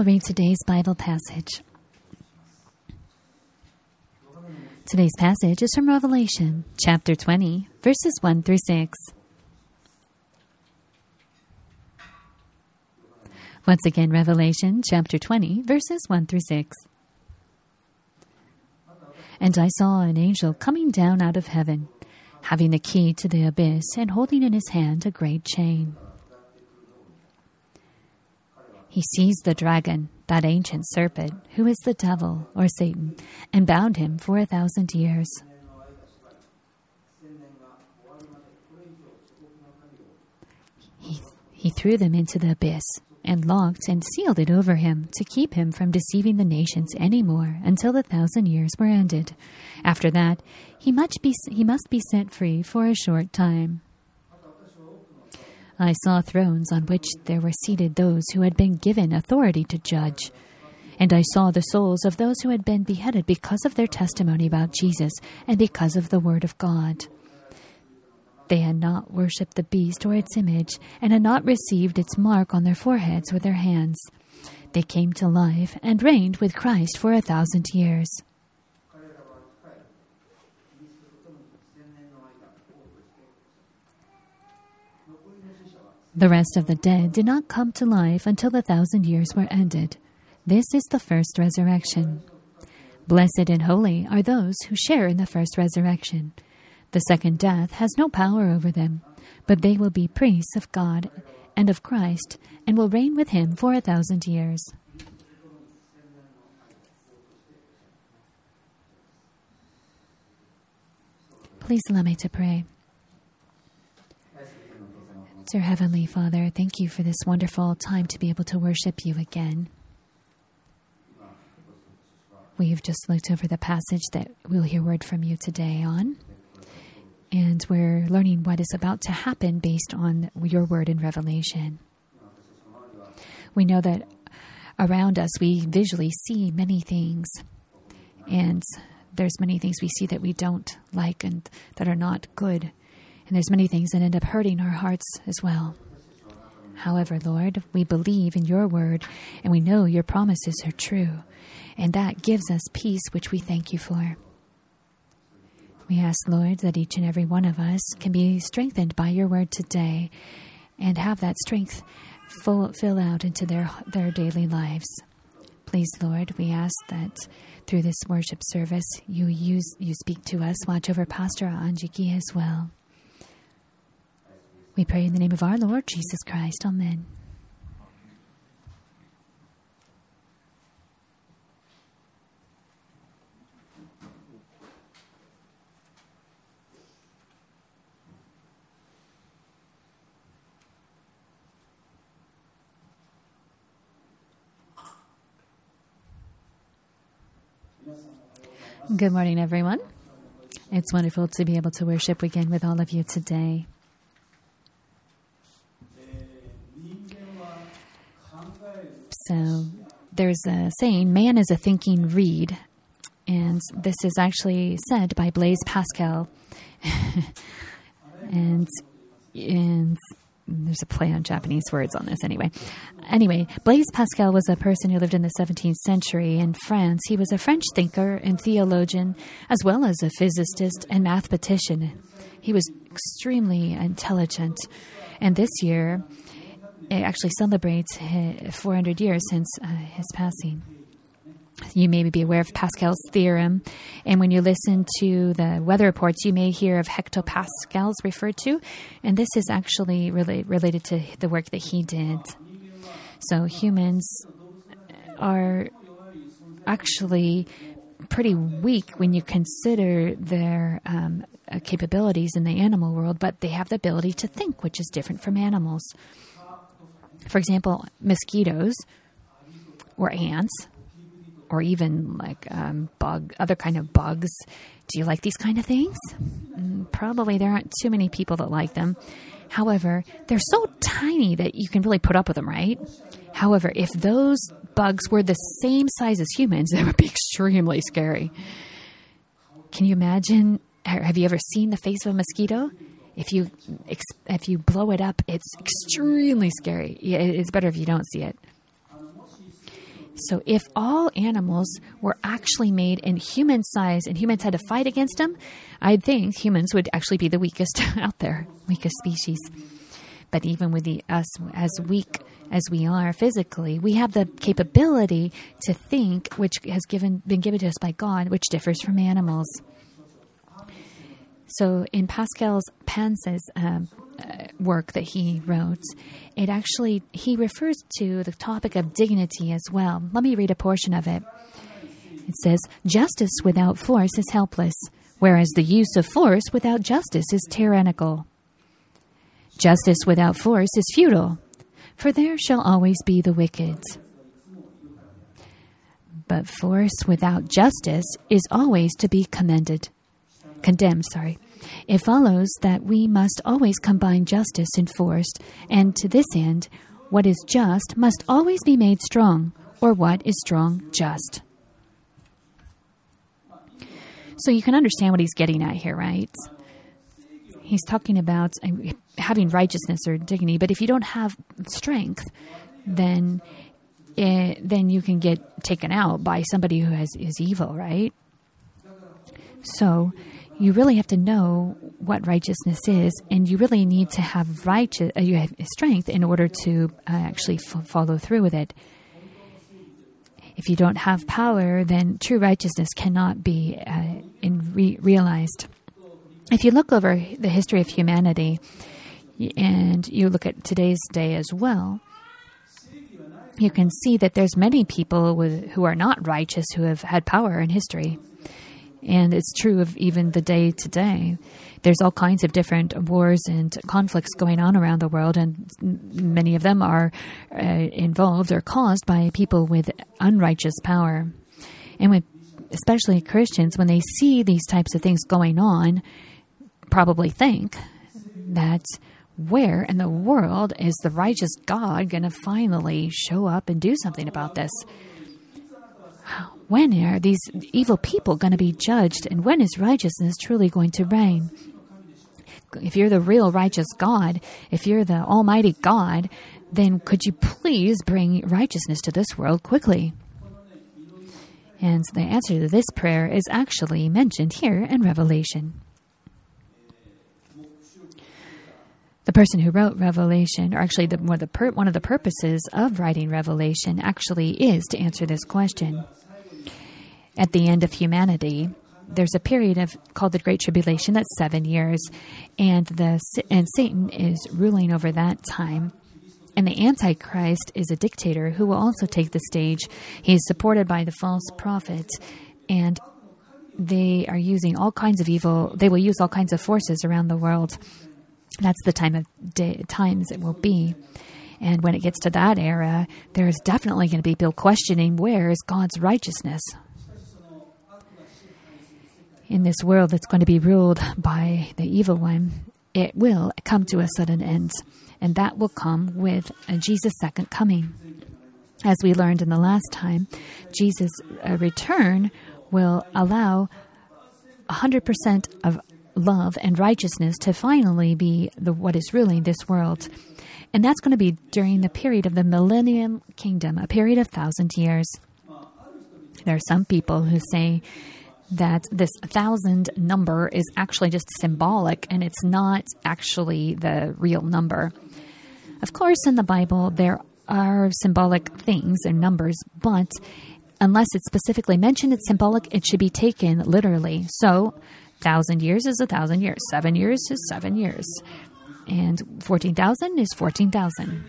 will read today's Bible passage. Today's passage is from Revelation, chapter 20, verses 1 through 6. Once again, Revelation, chapter 20, verses 1 through 6. And I saw an angel coming down out of heaven, having the key to the abyss, and holding in his hand a great chain. He seized the dragon, that ancient serpent, who is the devil, or Satan, and bound him for a thousand years. He, he threw them into the abyss and locked and sealed it over him to keep him from deceiving the nations any more until the thousand years were ended. After that, he must be, he must be set free for a short time. I saw thrones on which there were seated those who had been given authority to judge. And I saw the souls of those who had been beheaded because of their testimony about Jesus and because of the Word of God. They had not worshipped the beast or its image, and had not received its mark on their foreheads with their hands. They came to life and reigned with Christ for a thousand years. The rest of the dead did not come to life until the thousand years were ended. This is the first resurrection. Blessed and holy are those who share in the first resurrection. The second death has no power over them, but they will be priests of God and of Christ and will reign with him for a thousand years. Please allow me to pray. Dear Heavenly Father, thank you for this wonderful time to be able to worship you again. We've just looked over the passage that we'll hear word from you today on. And we're learning what is about to happen based on your word in Revelation. We know that around us we visually see many things. And there's many things we see that we don't like and that are not good. And there's many things that end up hurting our hearts as well. However, Lord, we believe in your word and we know your promises are true. And that gives us peace, which we thank you for. We ask, Lord, that each and every one of us can be strengthened by your word today and have that strength full, fill out into their, their daily lives. Please, Lord, we ask that through this worship service, you use you speak to us. Watch over Pastor Anjiki as well. We pray in the name of our Lord Jesus Christ. Amen. Good morning, everyone. It's wonderful to be able to worship again with all of you today. So, there's a saying, man is a thinking reed. And this is actually said by Blaise Pascal. and, and there's a play on Japanese words on this anyway. Anyway, Blaise Pascal was a person who lived in the 17th century in France. He was a French thinker and theologian, as well as a physicist and mathematician. He was extremely intelligent. And this year, it actually celebrates 400 years since uh, his passing. You may be aware of Pascal's theorem, and when you listen to the weather reports, you may hear of hectopascals referred to, and this is actually really related to the work that he did. So humans are actually pretty weak when you consider their um, capabilities in the animal world, but they have the ability to think, which is different from animals. For example, mosquitoes or ants or even like um, bug, other kind of bugs. Do you like these kind of things? Mm, probably there aren't too many people that like them. However, they're so tiny that you can really put up with them, right? However, if those bugs were the same size as humans, that would be extremely scary. Can you imagine? Have you ever seen the face of a mosquito? If you if you blow it up, it's extremely scary. It's better if you don't see it. So, if all animals were actually made in human size and humans had to fight against them, I think humans would actually be the weakest out there, weakest species. But even with the, us as weak as we are physically, we have the capability to think, which has given been given to us by God, which differs from animals. So in Pascal's Pensées um, uh, work that he wrote, it actually he refers to the topic of dignity as well. Let me read a portion of it. It says, "Justice without force is helpless, whereas the use of force without justice is tyrannical. Justice without force is futile, for there shall always be the wicked." But force without justice is always to be commended condemned, sorry. It follows that we must always combine justice and force, and to this end, what is just must always be made strong, or what is strong just. So you can understand what he's getting at here, right? He's talking about having righteousness or dignity, but if you don't have strength, then it, eh, then you can get taken out by somebody who has is evil, right? So you really have to know what righteousness is, and you really need to have righteous, uh, you have strength in order to uh, actually follow through with it. If you don't have power, then true righteousness cannot be uh, re- realized. If you look over the history of humanity, and you look at today's day as well, you can see that there's many people with, who are not righteous who have had power in history. And it's true of even the day to day. There's all kinds of different wars and conflicts going on around the world, and many of them are uh, involved or caused by people with unrighteous power. And when, especially Christians, when they see these types of things going on, probably think that where in the world is the righteous God going to finally show up and do something about this? When are these evil people going to be judged, and when is righteousness truly going to reign? If you're the real righteous God, if you're the Almighty God, then could you please bring righteousness to this world quickly? And the answer to this prayer is actually mentioned here in Revelation. The person who wrote Revelation, or actually the, one, of the pur- one of the purposes of writing Revelation, actually is to answer this question at the end of humanity, there's a period of called the Great Tribulation that's seven years, and the and Satan is ruling over that time. And the Antichrist is a dictator who will also take the stage. He is supported by the false prophet, and they are using all kinds of evil. They will use all kinds of forces around the world. That's the time of day, times it will be. And when it gets to that era, there is definitely going to be people questioning where is God's righteousness in this world that's going to be ruled by the evil one, it will come to a sudden end. And that will come with Jesus' second coming. As we learned in the last time, Jesus' uh, return will allow 100% of love and righteousness to finally be the, what is ruling this world. And that's going to be during the period of the millennium kingdom, a period of thousand years. There are some people who say that this thousand number is actually just symbolic and it's not actually the real number. Of course, in the Bible, there are symbolic things and numbers, but unless it's specifically mentioned it's symbolic, it should be taken literally. So, thousand years is a thousand years, seven years is seven years, and 14,000 is 14,000.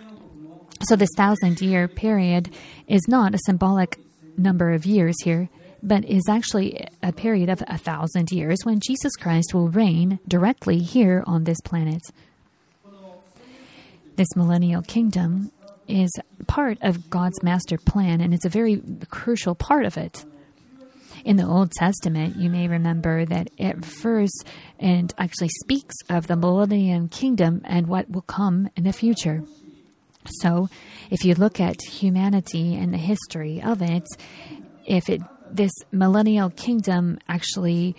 So, this thousand year period is not a symbolic number of years here but is actually a period of a thousand years when Jesus Christ will reign directly here on this planet. This millennial kingdom is part of God's master plan, and it's a very crucial part of it. In the Old Testament, you may remember that it refers and actually speaks of the millennium kingdom and what will come in the future. So, if you look at humanity and the history of it, if it this millennial kingdom actually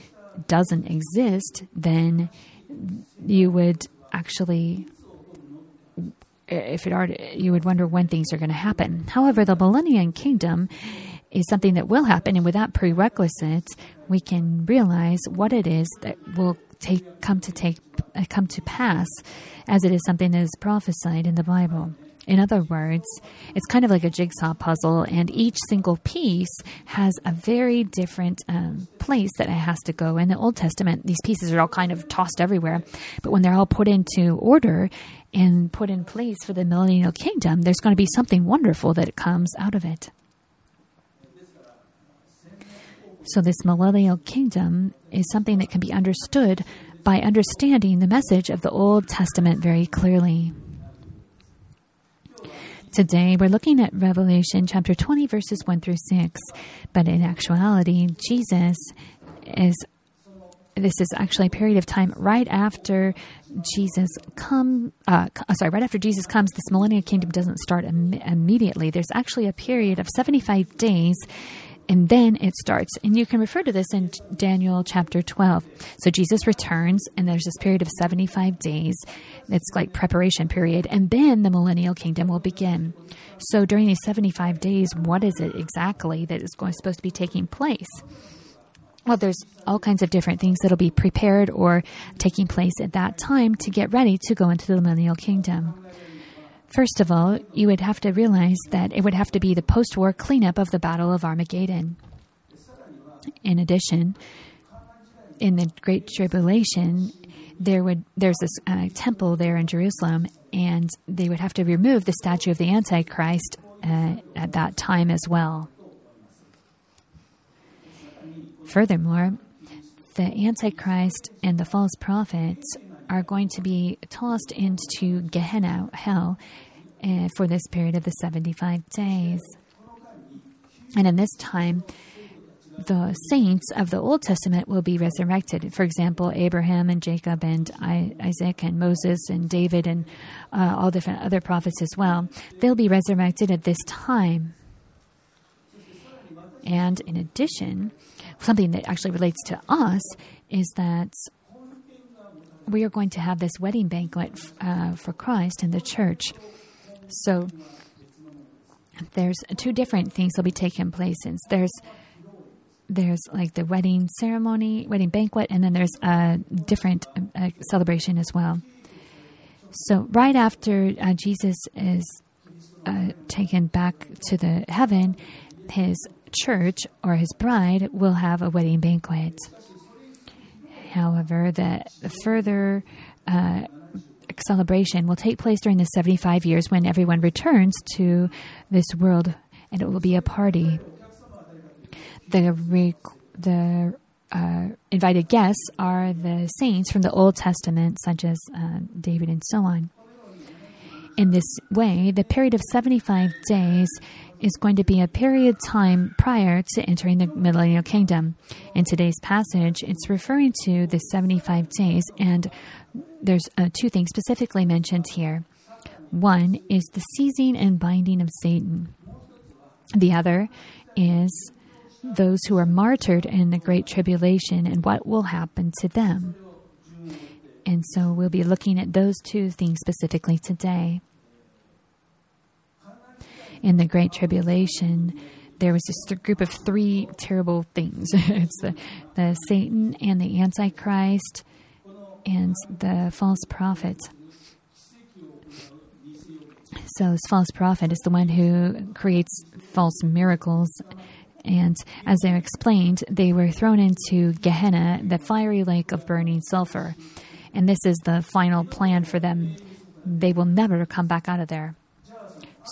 doesn't exist, then you would actually if it are, you would wonder when things are going to happen. However, the millennium kingdom is something that will happen, and without prerequisites, we can realize what it is that will take come to take come to pass, as it is something that is prophesied in the Bible. In other words, it's kind of like a jigsaw puzzle, and each single piece has a very different um, place that it has to go. In the Old Testament, these pieces are all kind of tossed everywhere, but when they're all put into order and put in place for the millennial kingdom, there's going to be something wonderful that comes out of it. So, this millennial kingdom is something that can be understood by understanding the message of the Old Testament very clearly. Today, we're looking at Revelation chapter 20, verses 1 through 6. But in actuality, Jesus is, this is actually a period of time right after Jesus come, uh, sorry, right after Jesus comes, this millennial kingdom doesn't start Im- immediately. There's actually a period of 75 days and then it starts. And you can refer to this in Daniel chapter 12. So Jesus returns, and there's this period of 75 days. It's like preparation period. And then the millennial kingdom will begin. So during these 75 days, what is it exactly that is going, supposed to be taking place? Well, there's all kinds of different things that'll be prepared or taking place at that time to get ready to go into the millennial kingdom. First of all, you would have to realize that it would have to be the post war cleanup of the Battle of Armageddon. In addition, in the Great Tribulation, there would there's this uh, temple there in Jerusalem, and they would have to remove the statue of the Antichrist uh, at that time as well. Furthermore, the Antichrist and the false prophets are going to be tossed into Gehenna, hell, uh, for this period of the 75 days. And in this time, the saints of the Old Testament will be resurrected. For example, Abraham and Jacob and Isaac and Moses and David and uh, all different other prophets as well. They'll be resurrected at this time. And in addition, something that actually relates to us is that we are going to have this wedding banquet uh, for Christ in the church. So there's two different things that'll be taking place. Since there's there's like the wedding ceremony, wedding banquet, and then there's a different uh, celebration as well. So right after uh, Jesus is uh, taken back to the heaven, his church or his bride will have a wedding banquet. However, the further uh, celebration will take place during the 75 years when everyone returns to this world and it will be a party. The, the uh, invited guests are the saints from the Old Testament, such as uh, David and so on. In this way, the period of 75 days is going to be a period time prior to entering the millennial kingdom. In today's passage, it's referring to the 75 days, and there's uh, two things specifically mentioned here. One is the seizing and binding of Satan, the other is those who are martyred in the Great Tribulation and what will happen to them. And so we'll be looking at those two things specifically today in the Great Tribulation, there was this group of three terrible things. it's the, the Satan and the Antichrist and the false prophet. So, this false prophet is the one who creates false miracles. And as I explained, they were thrown into Gehenna, the fiery lake of burning sulfur. And this is the final plan for them. They will never come back out of there.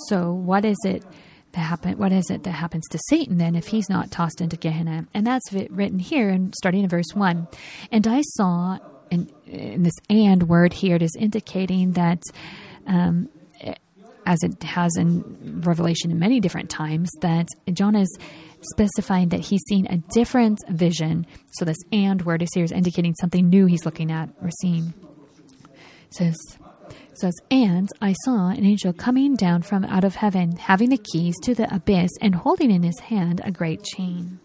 So, what is it that happen? What is it that happens to Satan then if he's not tossed into Gehenna? And that's written here, and starting in verse one. And I saw, in, in this "and" word here, it is indicating that. Um, as it has in Revelation many different times, that John is specifying that he's seen a different vision. So this and word is here is indicating something new he's looking at or seeing. It says, says, And I saw an angel coming down from out of heaven, having the keys to the abyss, and holding in his hand a great chain.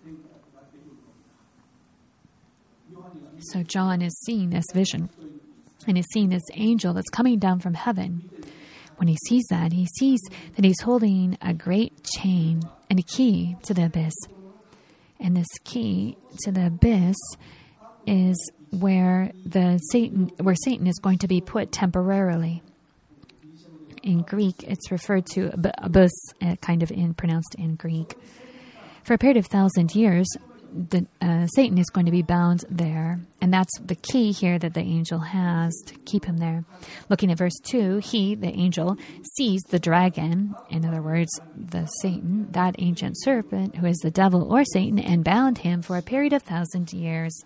So John is seeing this vision, and is seeing this angel that's coming down from heaven when he sees that, he sees that he's holding a great chain and a key to the abyss. And this key to the abyss is where the Satan where Satan is going to be put temporarily. In Greek, it's referred to abyss, uh, kind of in pronounced in Greek. For a period of thousand years, the, uh, Satan is going to be bound there, and that's the key here that the angel has to keep him there. Looking at verse 2, he, the angel, sees the dragon, in other words, the Satan, that ancient serpent who is the devil or Satan, and bound him for a period of thousand years.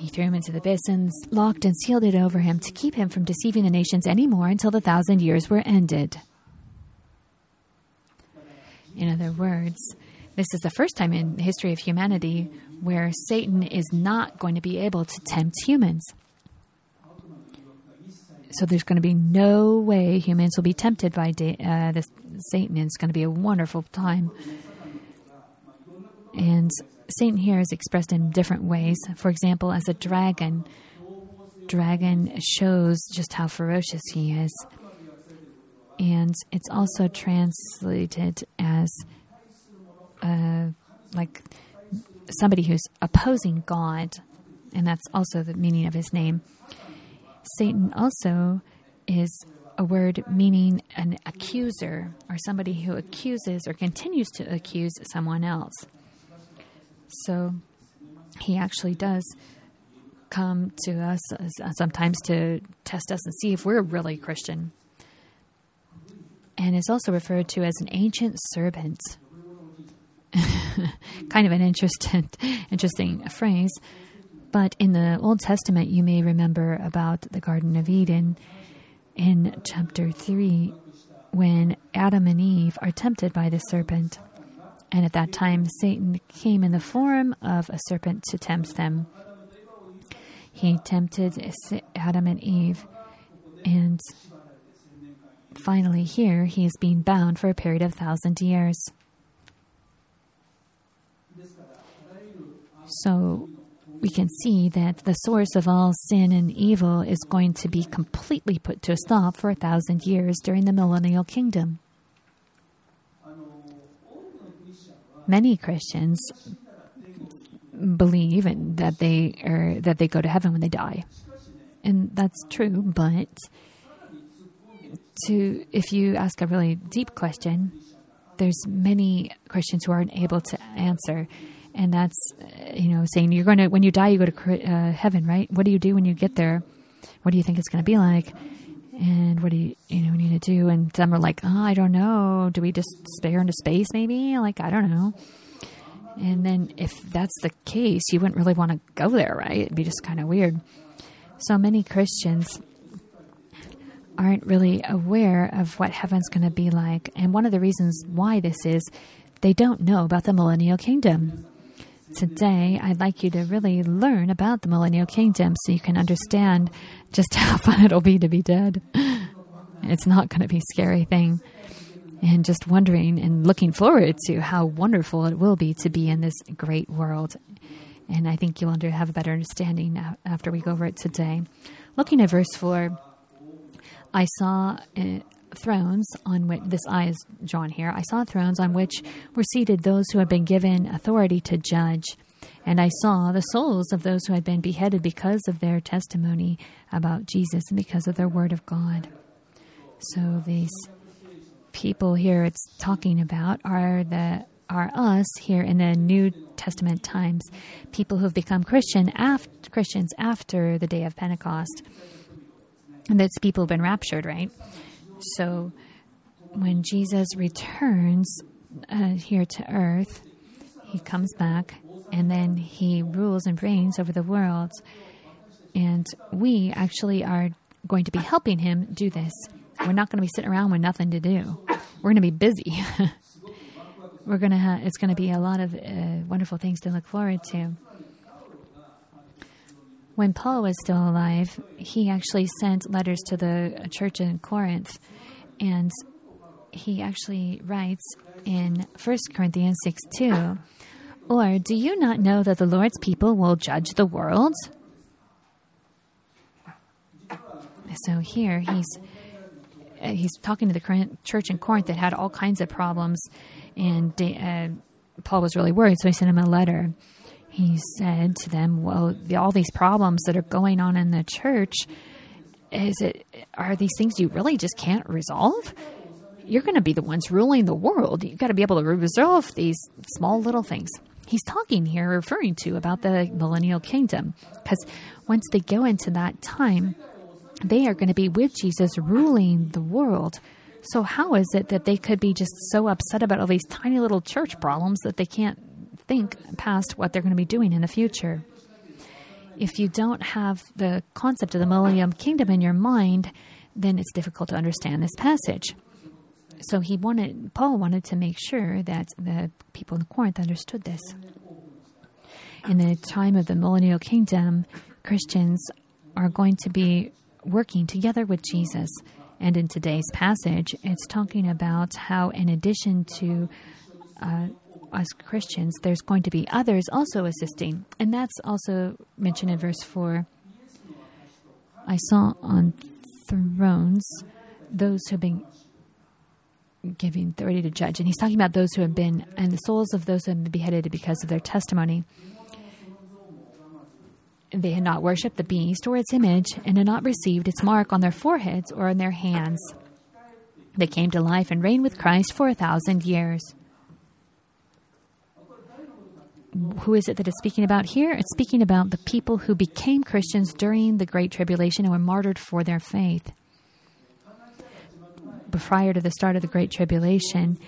He threw him into the and locked and sealed it over him to keep him from deceiving the nations any more until the thousand years were ended. In other words, this is the first time in the history of humanity where Satan is not going to be able to tempt humans. So there's going to be no way humans will be tempted by uh, this Satan. It's going to be a wonderful time. And Satan here is expressed in different ways. For example, as a dragon, dragon shows just how ferocious he is and it's also translated as uh, like somebody who's opposing God, and that's also the meaning of his name. Satan also is a word meaning an accuser or somebody who accuses or continues to accuse someone else. So he actually does come to us uh, sometimes to test us and see if we're really Christian and is also referred to as an ancient serpent. kind of an interesting, interesting phrase. But in the Old Testament, you may remember about the Garden of Eden in chapter 3 when Adam and Eve are tempted by the serpent. And at that time, Satan came in the form of a serpent to tempt them. He tempted Adam and Eve, and Finally, here he is being bound for a period of thousand years. So we can see that the source of all sin and evil is going to be completely put to a stop for a thousand years during the millennial kingdom. Many Christians believe that they are that they go to heaven when they die, and that's true. But to if you ask a really deep question, there's many Christians who aren't able to answer, and that's you know saying you're going to when you die you go to uh, heaven, right? What do you do when you get there? What do you think it's going to be like? And what do you you know need to do? And some are like, oh, I don't know. Do we just spare into space? Maybe like I don't know. And then if that's the case, you wouldn't really want to go there, right? It'd be just kind of weird. So many Christians aren't really aware of what heaven's going to be like. And one of the reasons why this is, they don't know about the millennial kingdom. Today, I'd like you to really learn about the millennial kingdom so you can understand just how fun it'll be to be dead. It's not going to be a scary thing. And just wondering and looking forward to how wonderful it will be to be in this great world. And I think you'll have a better understanding after we go over it today. Looking at verse 4. I saw uh, thrones on which this eye is drawn here. I saw thrones on which were seated those who had been given authority to judge. And I saw the souls of those who had been beheaded because of their testimony about Jesus and because of their word of God. So these people here it's talking about are the are us here in the New Testament times, people who have become Christian after, Christians after the day of Pentecost and those people have been raptured, right? So when Jesus returns uh, here to earth, he comes back and then he rules and reigns over the world. And we actually are going to be helping him do this. We're not going to be sitting around with nothing to do. We're going to be busy. We're going to have, it's going to be a lot of uh, wonderful things to look forward to when Paul was still alive, he actually sent letters to the church in Corinth. And he actually writes in 1 Corinthians 6 2, Or do you not know that the Lord's people will judge the world? So here he's uh, he's talking to the church in Corinth that had all kinds of problems, and uh, Paul was really worried, so he sent him a letter. He said to them, "Well, all these problems that are going on in the church, is it are these things you really just can't resolve? You're going to be the ones ruling the world. You've got to be able to resolve these small little things." He's talking here, referring to about the millennial kingdom, because once they go into that time, they are going to be with Jesus ruling the world. So, how is it that they could be just so upset about all these tiny little church problems that they can't think past what they're going to be doing in the future? If you don't have the concept of the millennium kingdom in your mind, then it's difficult to understand this passage. So he wanted Paul wanted to make sure that the people in Corinth understood this. In the time of the millennial kingdom, Christians are going to be working together with Jesus. And in today's passage, it's talking about how, in addition to uh, us Christians, there's going to be others also assisting. And that's also mentioned in verse 4. I saw on thrones those who have been giving authority to judge. And he's talking about those who have been, and the souls of those who have been beheaded because of their testimony. They had not worshipped the beast or its image, and had not received its mark on their foreheads or on their hands. They came to life and reigned with Christ for a thousand years. Who is it that is speaking about here? It's speaking about the people who became Christians during the Great Tribulation and were martyred for their faith prior to the start of the Great Tribulation,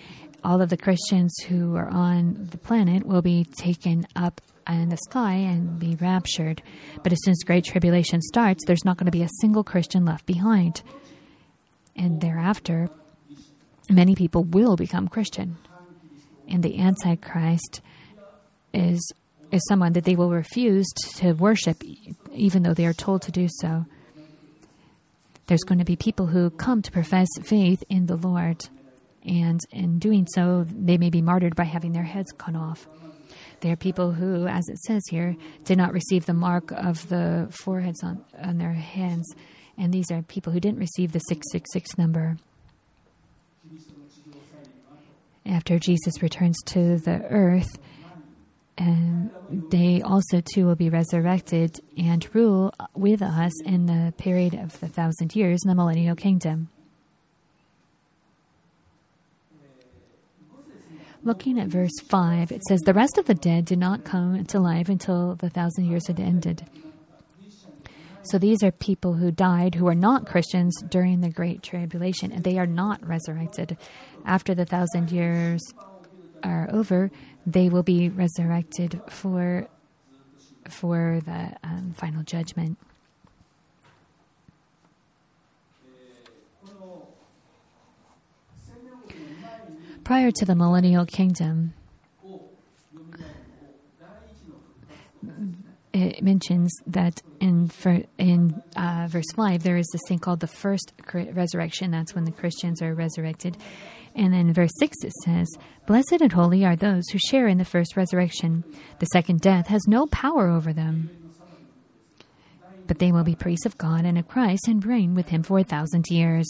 all of the Christians who are on the planet will be taken up in the sky and be raptured. But as soon as Great Tribulation starts, there's not going to be a single Christian left behind. And thereafter, many people will become Christian. And the Antichrist is is someone that they will refuse to worship even though they are told to do so. There's going to be people who come to profess faith in the Lord, and in doing so, they may be martyred by having their heads cut off. There are people who, as it says here, did not receive the mark of the foreheads on, on their hands, and these are people who didn't receive the 666 number. After Jesus returns to the earth, and they also too will be resurrected and rule with us in the period of the thousand years in the millennial kingdom. Looking at verse 5, it says, The rest of the dead did not come to life until the thousand years had ended. So these are people who died who are not Christians during the Great Tribulation, and they are not resurrected. After the thousand years are over, they will be resurrected for for the um, final judgment. Prior to the millennial kingdom, it mentions that in in uh, verse five there is this thing called the first resurrection. That's when the Christians are resurrected, and then verse 6 it says, Blessed and holy are those who share in the first resurrection. The second death has no power over them. But they will be priests of God and of Christ and reign with him for a thousand years.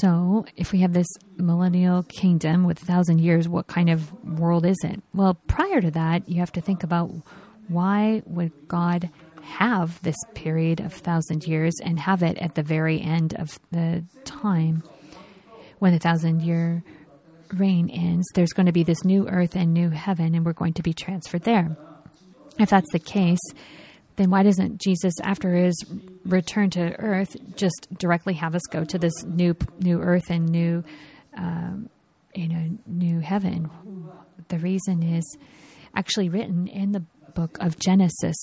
So, if we have this millennial kingdom with a thousand years, what kind of world is it? Well, prior to that, you have to think about why would God have this period of thousand years and have it at the very end of the time when the thousand year reign ends? There's going to be this new earth and new heaven, and we're going to be transferred there. If that's the case, then why doesn't Jesus, after his return to earth, just directly have us go to this new new earth and new, um, you know, new heaven? The reason is actually written in the book of Genesis.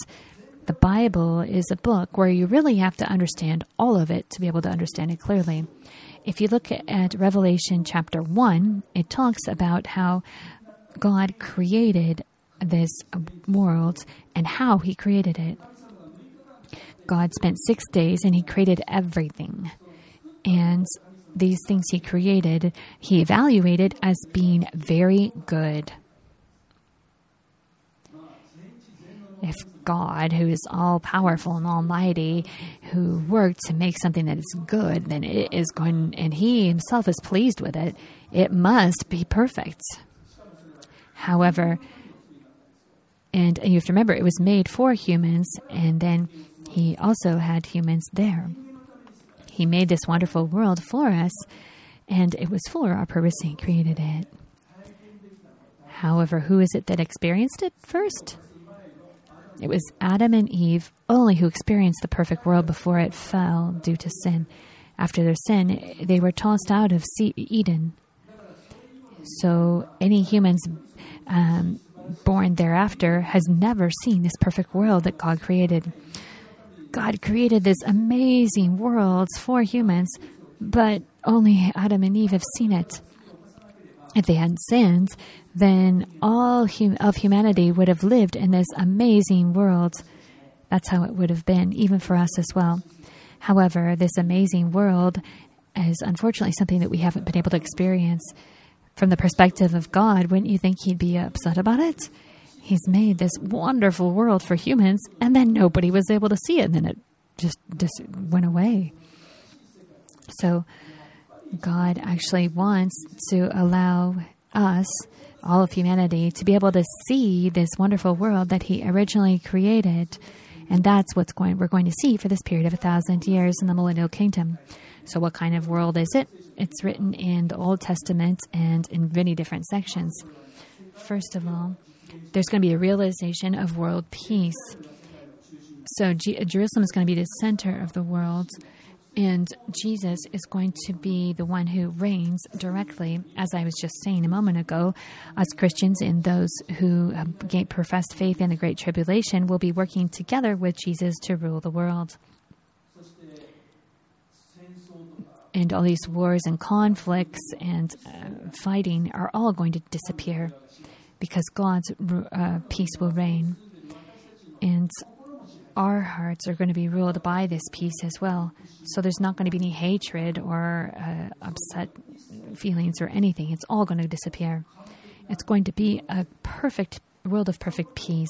The Bible is a book where you really have to understand all of it to be able to understand it clearly. If you look at Revelation chapter 1, it talks about how God created this world and how He created it. God spent six days and He created everything. And these things He created, He evaluated as being very good. If God, who is all powerful and almighty, who worked to make something that is good, then it is going, and He Himself is pleased with it, it must be perfect. However, and you have to remember, it was made for humans, and then He also had humans there. He made this wonderful world for us, and it was for our purpose. He created it. However, who is it that experienced it first? It was Adam and Eve only who experienced the perfect world before it fell due to sin. After their sin, they were tossed out of Eden. So, any humans um, born thereafter has never seen this perfect world that God created. God created this amazing world for humans, but only Adam and Eve have seen it. If they hadn't sinned, then all hum- of humanity would have lived in this amazing world. That's how it would have been, even for us as well. However, this amazing world is unfortunately something that we haven't been able to experience. From the perspective of God, wouldn't you think He'd be upset about it? He's made this wonderful world for humans, and then nobody was able to see it, and then it just just went away. So, God actually wants to allow us all of humanity to be able to see this wonderful world that he originally created. And that's what's going we're going to see for this period of a thousand years in the millennial kingdom. So what kind of world is it? It's written in the Old Testament and in many different sections. First of all, there's going to be a realization of world peace. So G- Jerusalem is going to be the center of the world and Jesus is going to be the one who reigns directly, as I was just saying a moment ago. Us Christians and those who professed faith in the Great Tribulation will be working together with Jesus to rule the world. And all these wars and conflicts and uh, fighting are all going to disappear because God's uh, peace will reign. And our hearts are going to be ruled by this peace as well. So there's not going to be any hatred or uh, upset feelings or anything. It's all going to disappear. It's going to be a perfect world of perfect peace.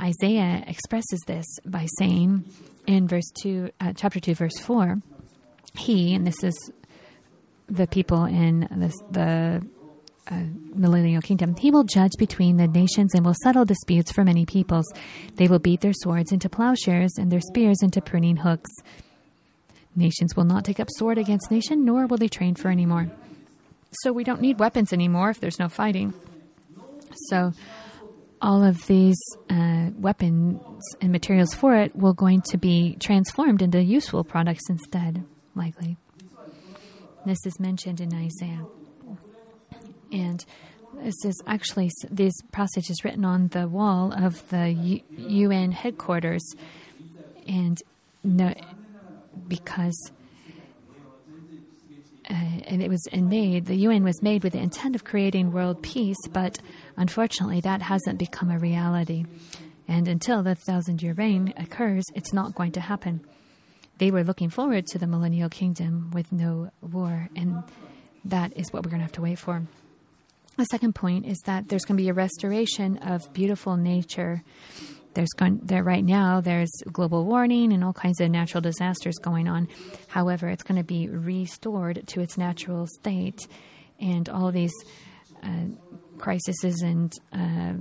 Isaiah expresses this by saying in verse 2, uh, chapter 2, verse 4, he, and this is the people in this, the uh, millennial kingdom, he will judge between the nations and will settle disputes for many peoples. They will beat their swords into plowshares and their spears into pruning hooks. Nations will not take up sword against nation, nor will they train for any more. So we don't need weapons anymore if there's no fighting. So all of these uh, weapons and materials for it will going to be transformed into useful products instead, likely. This is mentioned in Isaiah. And this is actually, these passages written on the wall of the U- UN headquarters. And no, because uh, and it was made, the UN was made with the intent of creating world peace, but unfortunately that hasn't become a reality. And until the thousand year reign occurs, it's not going to happen. They were looking forward to the millennial kingdom with no war, and that is what we're going to have to wait for. The second point is that there's going to be a restoration of beautiful nature. There's going there right now. There's global warming and all kinds of natural disasters going on. However, it's going to be restored to its natural state, and all these uh, crises and uh,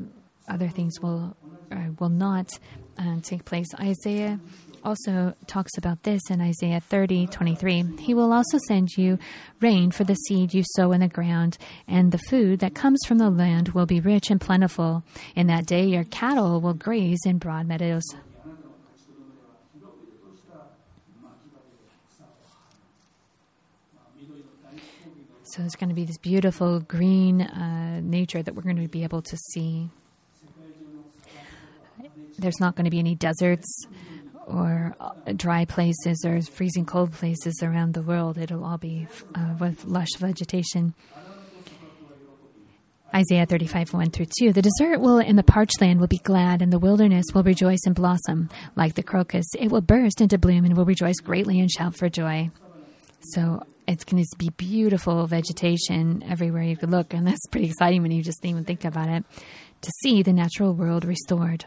other things will uh, will not uh, take place. Isaiah also talks about this in Isaiah 30 23. He will also send you rain for the seed you sow in the ground, and the food that comes from the land will be rich and plentiful. In that day, your cattle will graze in broad meadows. So there's going to be this beautiful green uh, nature that we're going to be able to see. There's not going to be any deserts or uh, dry places or freezing cold places around the world. It'll all be uh, with lush vegetation. Isaiah 35, 1 through 2. The desert will and the parched land will be glad, and the wilderness will rejoice and blossom. Like the crocus, it will burst into bloom and will rejoice greatly and shout for joy. So it's going to be beautiful vegetation everywhere you could look, and that's pretty exciting when you just even think about it to see the natural world restored.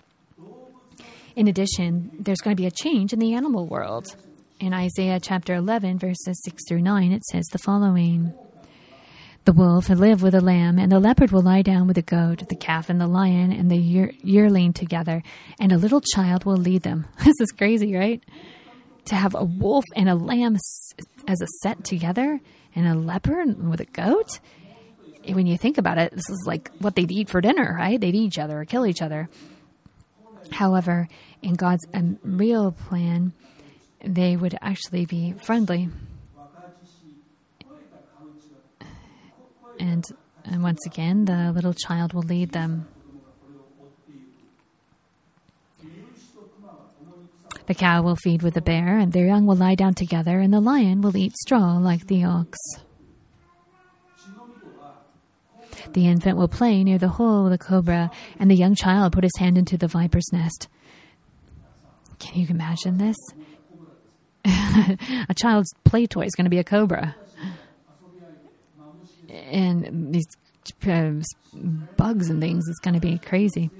In addition, there's going to be a change in the animal world. In Isaiah chapter 11, verses 6 through 9, it says the following The wolf will live with the lamb, and the leopard will lie down with the goat, the calf and the lion, and the year- yearling together, and a little child will lead them. This is crazy, right? To have a wolf and a lamb as a set together, and a leopard with a goat? When you think about it, this is like what they'd eat for dinner, right? They'd eat each other or kill each other. However, in God's um, real plan, they would actually be friendly. And, and once again, the little child will lead them. The cow will feed with the bear, and their young will lie down together, and the lion will eat straw like the ox. The infant will play near the hole with the cobra, and the young child put his hand into the viper's nest. Can you imagine this? a child's play toy is going to be a cobra. And these uh, bugs and things, it's going to be crazy.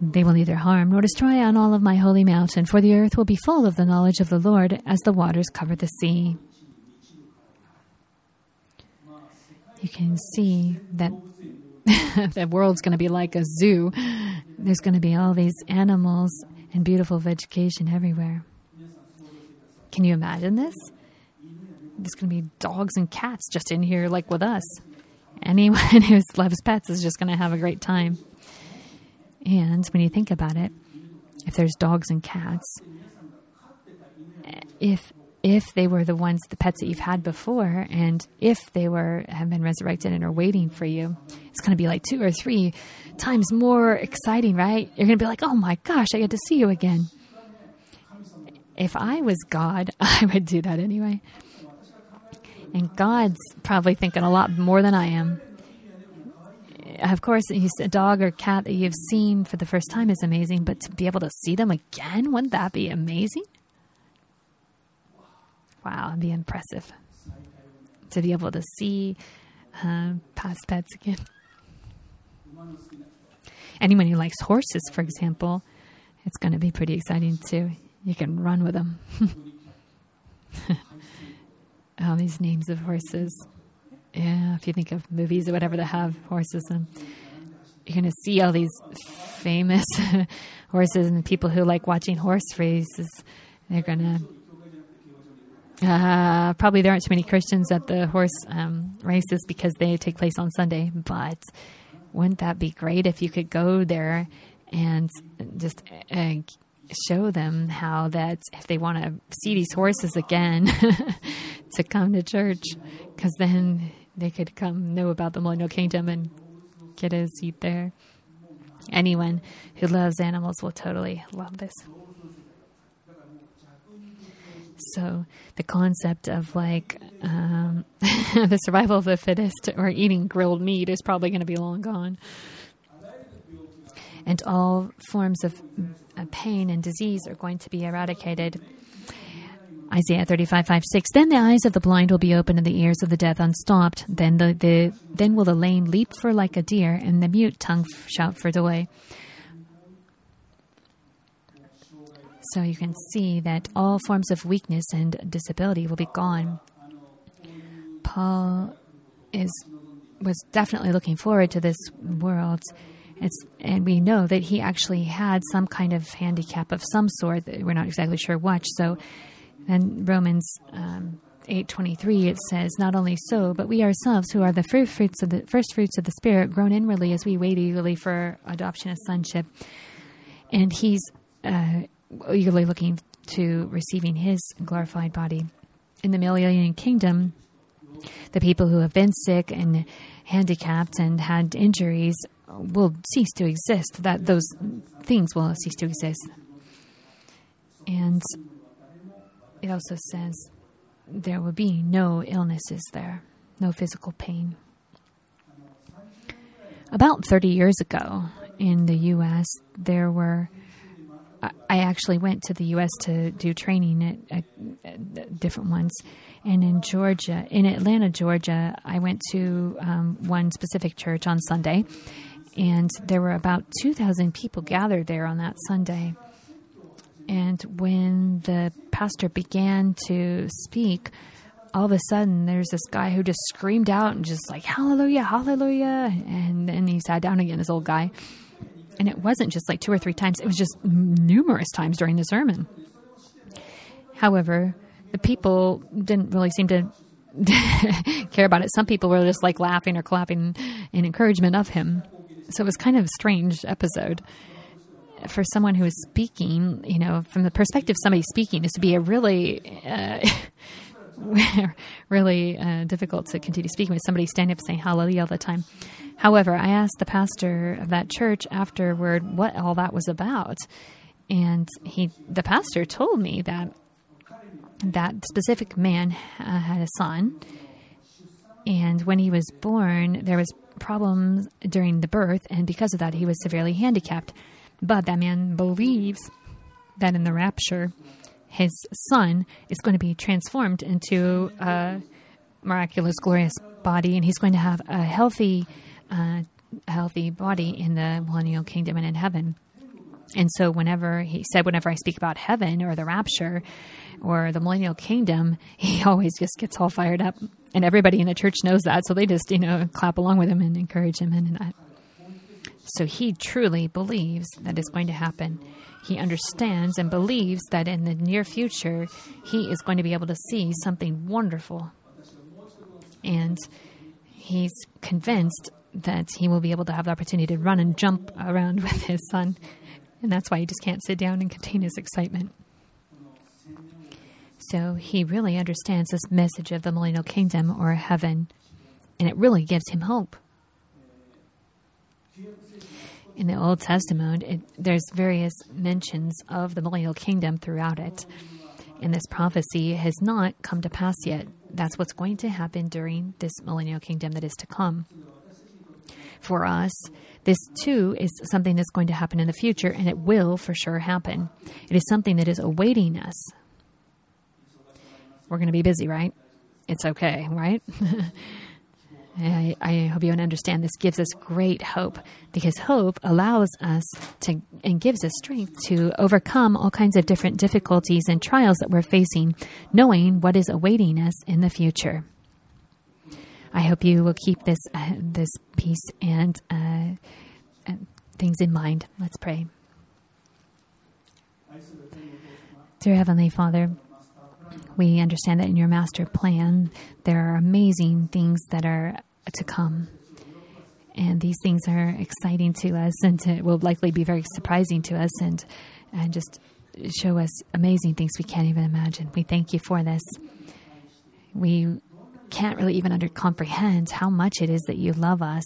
They will neither harm nor destroy on all of my holy mountain, for the earth will be full of the knowledge of the Lord as the waters cover the sea. You can see that the world's going to be like a zoo. There's going to be all these animals and beautiful vegetation everywhere. Can you imagine this? There's going to be dogs and cats just in here, like with us. Anyone who loves pets is just going to have a great time. And when you think about it, if there's dogs and cats, eh, if if they were the ones, the pets that you've had before, and if they were have been resurrected and are waiting for you, it's going to be like two or three times more exciting, right? You're going to be like, "Oh my gosh, I get to see you again." If I was God, I would do that anyway. And God's probably thinking a lot more than I am. Of course, a dog or cat that you've seen for the first time is amazing, but to be able to see them again, wouldn't that be amazing? Wow, it'd be impressive to be able to see uh, past pets again. Anyone who likes horses, for example, it's going to be pretty exciting too. You can run with them. all these names of horses. Yeah, if you think of movies or whatever that have horses in you're going to see all these famous horses and people who like watching horse races. They're going to. Uh, probably there aren't too many Christians at the horse um, races because they take place on Sunday. But wouldn't that be great if you could go there and just uh, show them how that if they want to see these horses again, to come to church, because then they could come know about the Millennial Kingdom and get a seat there. Anyone who loves animals will totally love this. So the concept of like um, the survival of the fittest or eating grilled meat is probably going to be long gone. And all forms of uh, pain and disease are going to be eradicated. Isaiah 35, 5, 6. Then the eyes of the blind will be opened and the ears of the deaf unstopped. Then the, the then will the lame leap for like a deer and the mute tongue shout for joy. So you can see that all forms of weakness and disability will be gone. Paul is was definitely looking forward to this world. It's, and we know that he actually had some kind of handicap of some sort. We're not exactly sure what. So, in Romans um, eight twenty three, it says, "Not only so, but we ourselves, who are the first fruits of the first fruits of the Spirit, groan inwardly as we wait eagerly for adoption as sonship." And he's uh, eagerly looking to receiving his glorified body in the millennial kingdom. The people who have been sick and handicapped and had injuries will cease to exist. That those things will cease to exist. And it also says there will be no illnesses there, no physical pain. About 30 years ago in the U.S., there were. I actually went to the U.S. to do training at, at, at different ones. And in Georgia, in Atlanta, Georgia, I went to um, one specific church on Sunday, and there were about 2,000 people gathered there on that Sunday. And when the pastor began to speak, all of a sudden there's this guy who just screamed out and just like, Hallelujah, Hallelujah. And then he sat down again, this old guy. And it wasn't just like two or three times, it was just numerous times during the sermon. However, the people didn't really seem to care about it. Some people were just like laughing or clapping in encouragement of him. So it was kind of a strange episode for someone who is speaking, you know, from the perspective of somebody speaking, is to be a really, uh, really uh, difficult to continue speaking with somebody standing up saying hallelujah all the time. However, I asked the pastor of that church afterward what all that was about, and he, the pastor, told me that that specific man uh, had a son, and when he was born, there was problems during the birth, and because of that, he was severely handicapped. But that man believes that in the rapture, his son is going to be transformed into a miraculous, glorious body, and he's going to have a healthy, uh, healthy body in the millennial kingdom and in heaven. And so, whenever he said, whenever I speak about heaven or the rapture or the millennial kingdom, he always just gets all fired up. And everybody in the church knows that. So they just, you know, clap along with him and encourage him in that. So he truly believes that is going to happen. He understands and believes that in the near future, he is going to be able to see something wonderful. And he's convinced that he will be able to have the opportunity to run and jump around with his son. And that's why he just can't sit down and contain his excitement. So he really understands this message of the millennial kingdom or heaven, and it really gives him hope in the Old Testament, it, there's various mentions of the millennial kingdom throughout it. And this prophecy has not come to pass yet. That's what's going to happen during this millennial kingdom that is to come. For us, this too is something that's going to happen in the future, and it will for sure happen. It is something that is awaiting us. We're going to be busy, right? It's okay, right? I, I, hope you understand this gives us great hope because hope allows us to and gives us strength to overcome all kinds of different difficulties and trials that we're facing, knowing what is awaiting us in the future. I hope you will keep this uh, this peace and uh, uh, things in mind. Let's pray. Dear Heavenly Father we understand that in your master plan, there are amazing things that are to come. And these things are exciting to us and to, will likely be very surprising to us and, and just show us amazing things we can't even imagine. We thank you for this. We can't really even under comprehend how much it is that you love us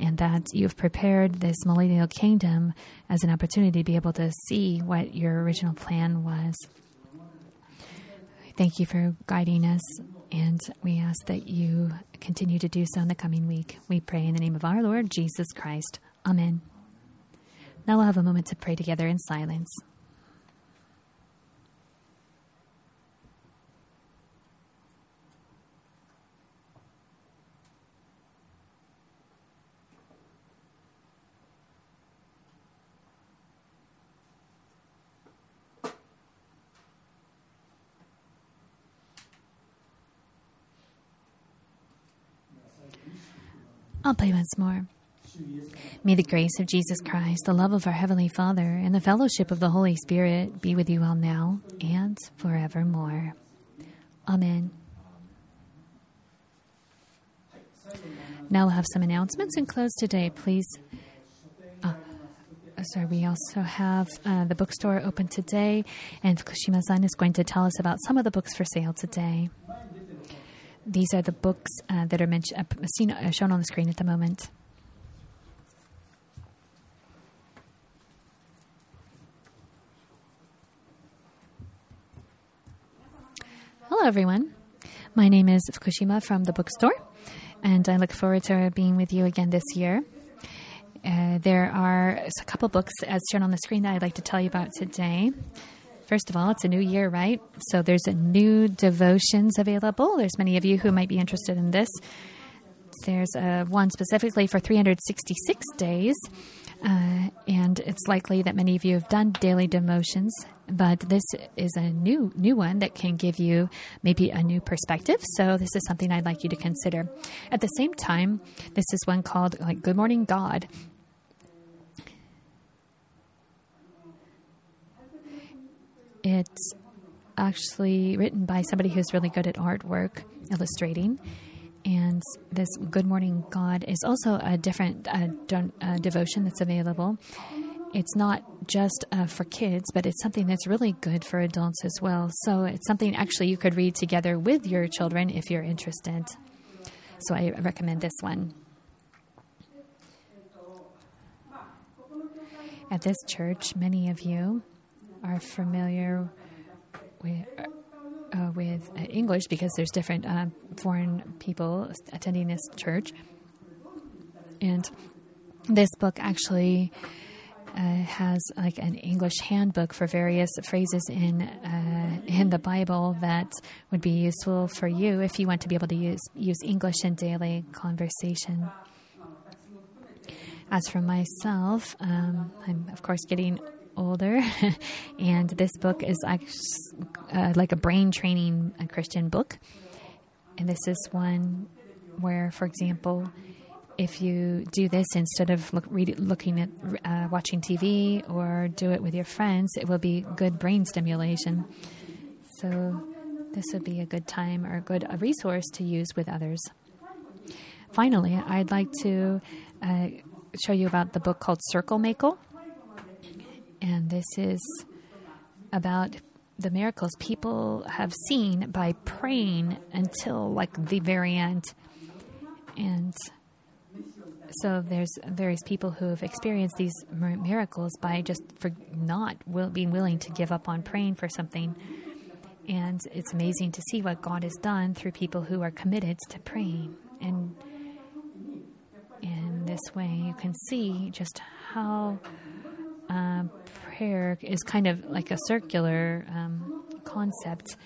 and that you've prepared this millennial kingdom as an opportunity to be able to see what your original plan was. Thank you for guiding us, and we ask that you continue to do so in the coming week. We pray in the name of our Lord Jesus Christ. Amen. Now we'll have a moment to pray together in silence. I'll play once more. May the grace of Jesus Christ, the love of our Heavenly Father, and the fellowship of the Holy Spirit be with you all now and forevermore. Amen. Now we'll have some announcements and close today. Please. Uh, sorry, we also have uh, the bookstore open today, and Fukushima-san is going to tell us about some of the books for sale today. These are the books uh, that are mentioned, uh, seen, uh, shown on the screen at the moment. Hello, everyone. My name is Fukushima from the bookstore, and I look forward to being with you again this year. Uh, there are a couple books, as shown on the screen, that I'd like to tell you about today. First of all, it's a new year, right? So there's a new devotions available. There's many of you who might be interested in this. There's a one specifically for 366 days Uh, and it's likely that many of you have done daily devotions, but this is a new new one that can give you maybe a new perspective. So this is something I'd like you to consider. At the same time, this is one called like Good Morning God. It's actually written by somebody who's really good at artwork, illustrating. And this Good Morning God is also a different uh, don- uh, devotion that's available. It's not just uh, for kids, but it's something that's really good for adults as well. So it's something actually you could read together with your children if you're interested. So I recommend this one. At this church, many of you are familiar with, uh, with uh, English because there's different uh, foreign people attending this church. And this book actually uh, has like an English handbook for various phrases in uh, in the Bible that would be useful for you if you want to be able to use use English in daily conversation. As for myself, um, I'm of course getting older, and this book is uh, like a brain training Christian book. And this is one where, for example, if you do this instead of look, read, looking at uh, watching TV or do it with your friends, it will be good brain stimulation. So this would be a good time or a good a resource to use with others. Finally, I'd like to uh, show you about the book called Circle Maker. And this is about the miracles people have seen by praying until like the very end. And so there's various people who have experienced these miracles by just for not will, being willing to give up on praying for something. And it's amazing to see what God has done through people who are committed to praying. And in this way, you can see just how uh, prayer is kind of like a circular um, concept.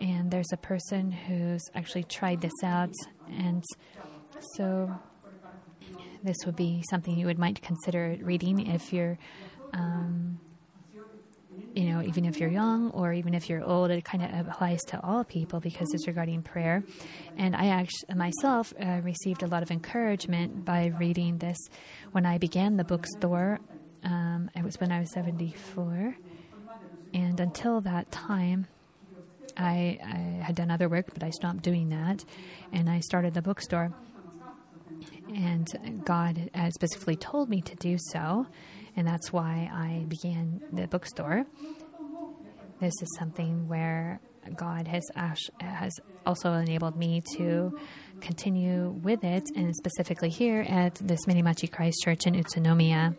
And there's a person who's actually tried this out. And so this would be something you would might consider reading if you're, um, you know, even if you're young or even if you're old. It kind of applies to all people because it's regarding prayer. And I actually myself uh, received a lot of encouragement by reading this when I began the bookstore. Um, it was when I was 74, and until that time. I, I had done other work, but I stopped doing that, and I started the bookstore and God had specifically told me to do so, and that's why I began the bookstore. This is something where God has has also enabled me to continue with it, and specifically here at this Minimachi Christ Church in Utsunomiya.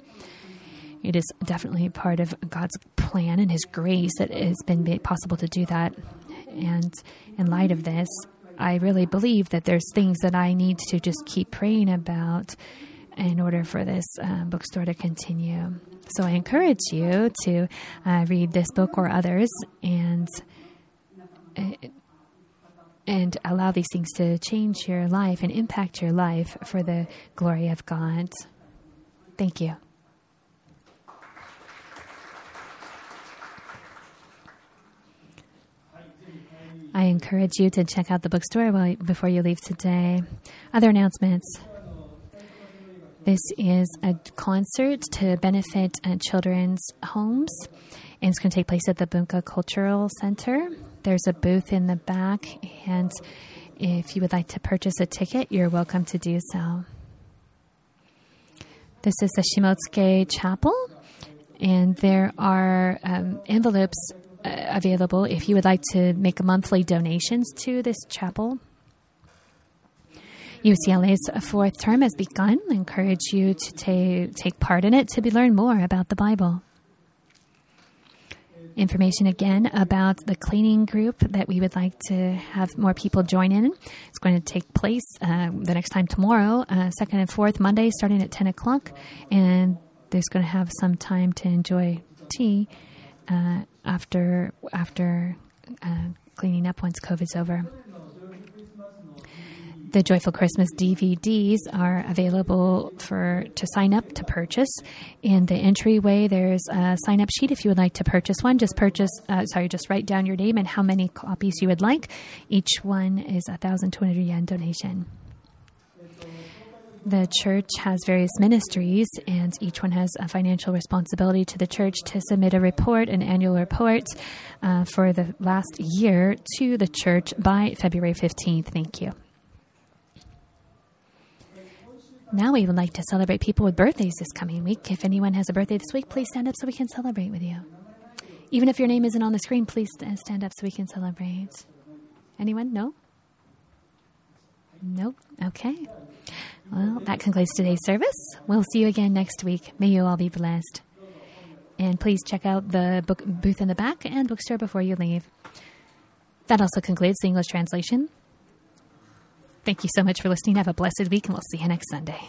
It is definitely part of God's plan and His grace that it has been possible to do that. And in light of this, I really believe that there's things that I need to just keep praying about in order for this uh, bookstore to continue. So I encourage you to uh, read this book or others and uh, and allow these things to change your life and impact your life for the glory of God. Thank you. I encourage you to check out the bookstore while, before you leave today. Other announcements. This is a concert to benefit uh, children's homes, and it's going to take place at the Bunka Cultural Center. There's a booth in the back, and if you would like to purchase a ticket, you're welcome to do so. This is the Shimotsuke Chapel, and there are um, envelopes available if you would like to make monthly donations to this chapel. UCLA's fourth term has begun. I encourage you to ta- take part in it to learn more about the Bible. Information again about the cleaning group that we would like to have more people join in. It's going to take place uh, the next time tomorrow, uh, second and fourth Monday, starting at 10 o'clock. And there's going to have some time to enjoy tea uh, after after uh, cleaning up once COVID's over. The Joyful Christmas DVDs are available for to sign up to purchase. In the entryway, there's a sign up sheet if you would like to purchase one. Just purchase, uh, sorry, just write down your name and how many copies you would like. Each one is a thousand two hundred yen donation. The church has various ministries, and each one has a financial responsibility to the church to submit a report, an annual report uh, for the last year to the church by February 15th. Thank you. Now we would like to celebrate people with birthdays this coming week. If anyone has a birthday this week, please stand up so we can celebrate with you. Even if your name isn't on the screen, please stand up so we can celebrate. Anyone? No? Nope. Okay. Well, that concludes today's service. We'll see you again next week. May you all be blessed. And please check out the book booth in the back and bookstore before you leave. That also concludes the English translation. Thank you so much for listening. Have a blessed week, and we'll see you next Sunday.